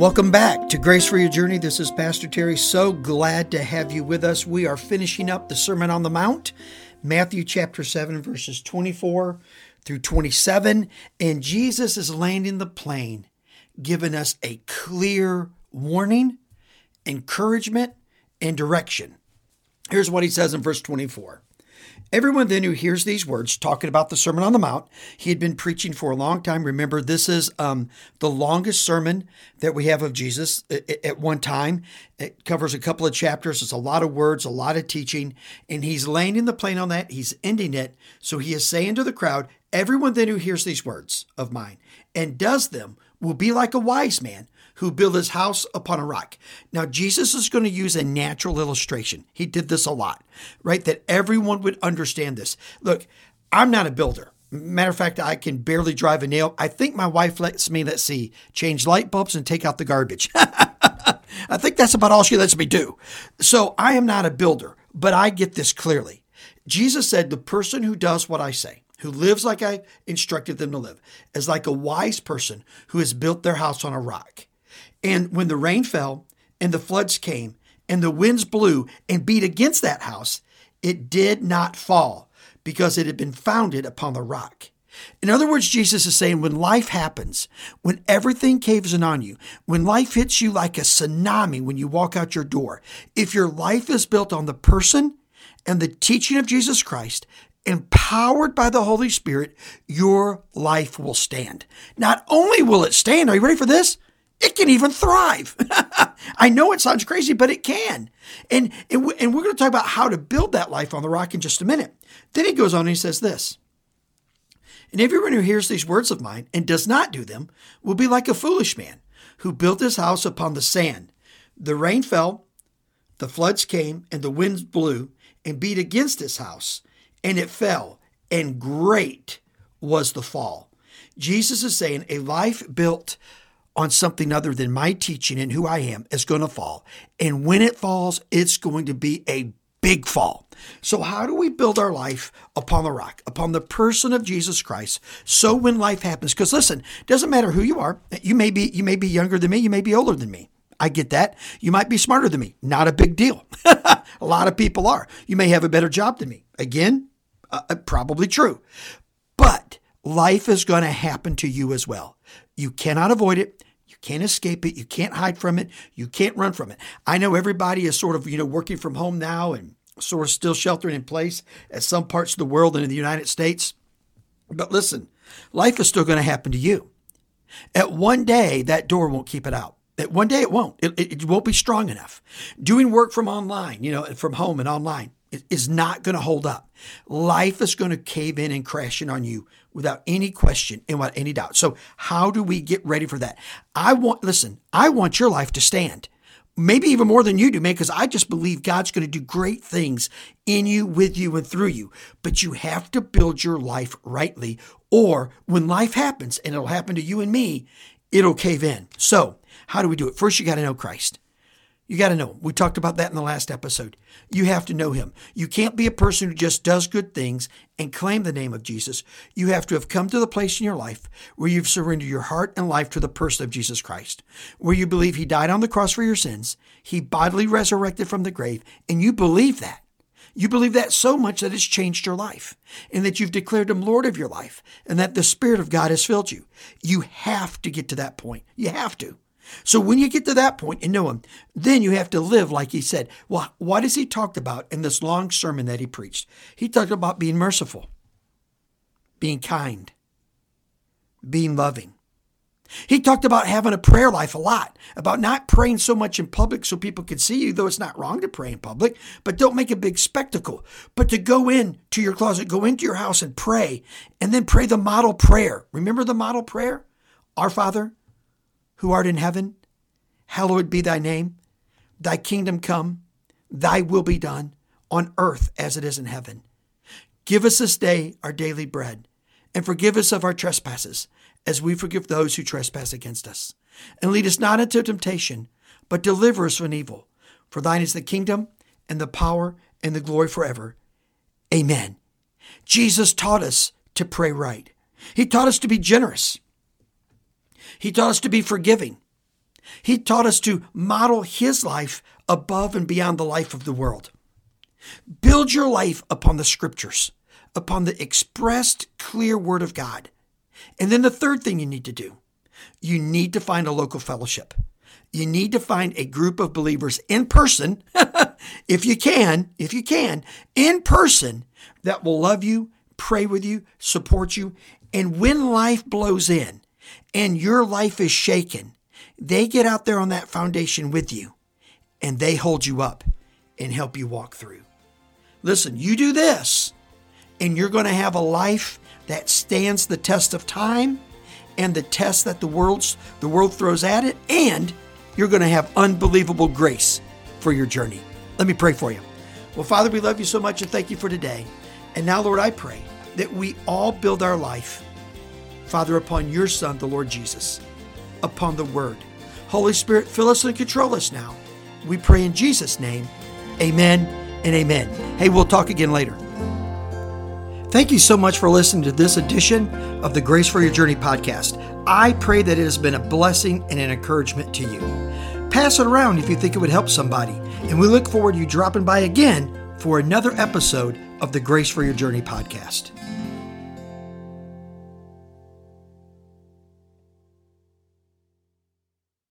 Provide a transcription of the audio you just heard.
Welcome back to Grace for Your Journey. This is Pastor Terry. So glad to have you with us. We are finishing up the Sermon on the Mount, Matthew chapter 7, verses 24 through 27. And Jesus is landing the plane, giving us a clear warning, encouragement, and direction. Here's what he says in verse 24 Everyone then who hears these words, talking about the Sermon on the Mount, he had been preaching for a long time. Remember, this is um, the longest sermon that we have of Jesus at one time. It covers a couple of chapters. It's a lot of words, a lot of teaching, and he's landing the plane on that. He's ending it. So he is saying to the crowd, Everyone then who hears these words of mine and does them will be like a wise man who built his house upon a rock. Now, Jesus is going to use a natural illustration. He did this a lot, right? That everyone would understand this. Look, I'm not a builder. Matter of fact, I can barely drive a nail. I think my wife lets me, let's see, change light bulbs and take out the garbage. I think that's about all she lets me do. So I am not a builder, but I get this clearly. Jesus said, The person who does what I say, who lives like I instructed them to live, is like a wise person who has built their house on a rock. And when the rain fell and the floods came and the winds blew and beat against that house, it did not fall because it had been founded upon the rock. In other words, Jesus is saying when life happens, when everything caves in on you, when life hits you like a tsunami when you walk out your door, if your life is built on the person and the teaching of Jesus Christ, empowered by the Holy Spirit, your life will stand. Not only will it stand, are you ready for this? It can even thrive. I know it sounds crazy, but it can. And, and, we, and we're going to talk about how to build that life on the rock in just a minute. Then he goes on and he says this And everyone who hears these words of mine and does not do them will be like a foolish man who built his house upon the sand. The rain fell, the floods came, and the winds blew and beat against his house, and it fell, and great was the fall. Jesus is saying a life built on something other than my teaching and who I am is going to fall. And when it falls, it's going to be a big fall. So, how do we build our life upon the rock, upon the person of Jesus Christ? So when life happens, because listen, doesn't matter who you are. You may be you may be younger than me, you may be older than me. I get that. You might be smarter than me. Not a big deal. a lot of people are. You may have a better job than me. Again, uh, uh probably true. But life is going to happen to you as well. You cannot avoid it. Can't escape it. You can't hide from it. You can't run from it. I know everybody is sort of, you know, working from home now and sort of still sheltering in place at some parts of the world and in the United States. But listen, life is still going to happen to you. At one day, that door won't keep it out. At one day, it won't. It, it, it won't be strong enough. Doing work from online, you know, from home and online is not going to hold up. Life is going to cave in and crash in on you without any question and without any doubt. So, how do we get ready for that? I want, listen, I want your life to stand. Maybe even more than you do, man, because I just believe God's going to do great things in you, with you, and through you. But you have to build your life rightly, or when life happens, and it'll happen to you and me, it'll cave in. So, how do we do it? First, you got to know Christ. You got to know him. We talked about that in the last episode. You have to know him. You can't be a person who just does good things and claim the name of Jesus. You have to have come to the place in your life where you've surrendered your heart and life to the person of Jesus Christ, where you believe he died on the cross for your sins, he bodily resurrected from the grave, and you believe that. You believe that so much that it's changed your life and that you've declared him Lord of your life and that the Spirit of God has filled you. You have to get to that point. You have to. So when you get to that point and know him, then you have to live like he said. Well, what has he talked about in this long sermon that he preached? He talked about being merciful, being kind, being loving. He talked about having a prayer life a lot, about not praying so much in public so people could see you, though it's not wrong to pray in public, but don't make a big spectacle. But to go in to your closet, go into your house and pray, and then pray the model prayer. Remember the model prayer? Our Father, who art in heaven, hallowed be thy name. Thy kingdom come, thy will be done on earth as it is in heaven. Give us this day our daily bread, and forgive us of our trespasses, as we forgive those who trespass against us. And lead us not into temptation, but deliver us from evil. For thine is the kingdom, and the power, and the glory forever. Amen. Jesus taught us to pray right. He taught us to be generous. He taught us to be forgiving. He taught us to model His life above and beyond the life of the world. Build your life upon the scriptures, upon the expressed, clear word of God. And then the third thing you need to do you need to find a local fellowship. You need to find a group of believers in person, if you can, if you can, in person that will love you, pray with you, support you. And when life blows in and your life is shaken, they get out there on that foundation with you and they hold you up and help you walk through. Listen, you do this, and you're going to have a life that stands the test of time and the test that the world's the world throws at it, and you're going to have unbelievable grace for your journey. Let me pray for you. Well, Father, we love you so much and thank you for today. And now, Lord, I pray that we all build our life, Father, upon your Son, the Lord Jesus, upon the Word. Holy Spirit, fill us and control us now. We pray in Jesus' name. Amen and amen. Hey, we'll talk again later. Thank you so much for listening to this edition of the Grace for Your Journey podcast. I pray that it has been a blessing and an encouragement to you. Pass it around if you think it would help somebody, and we look forward to you dropping by again for another episode of the Grace for Your Journey podcast.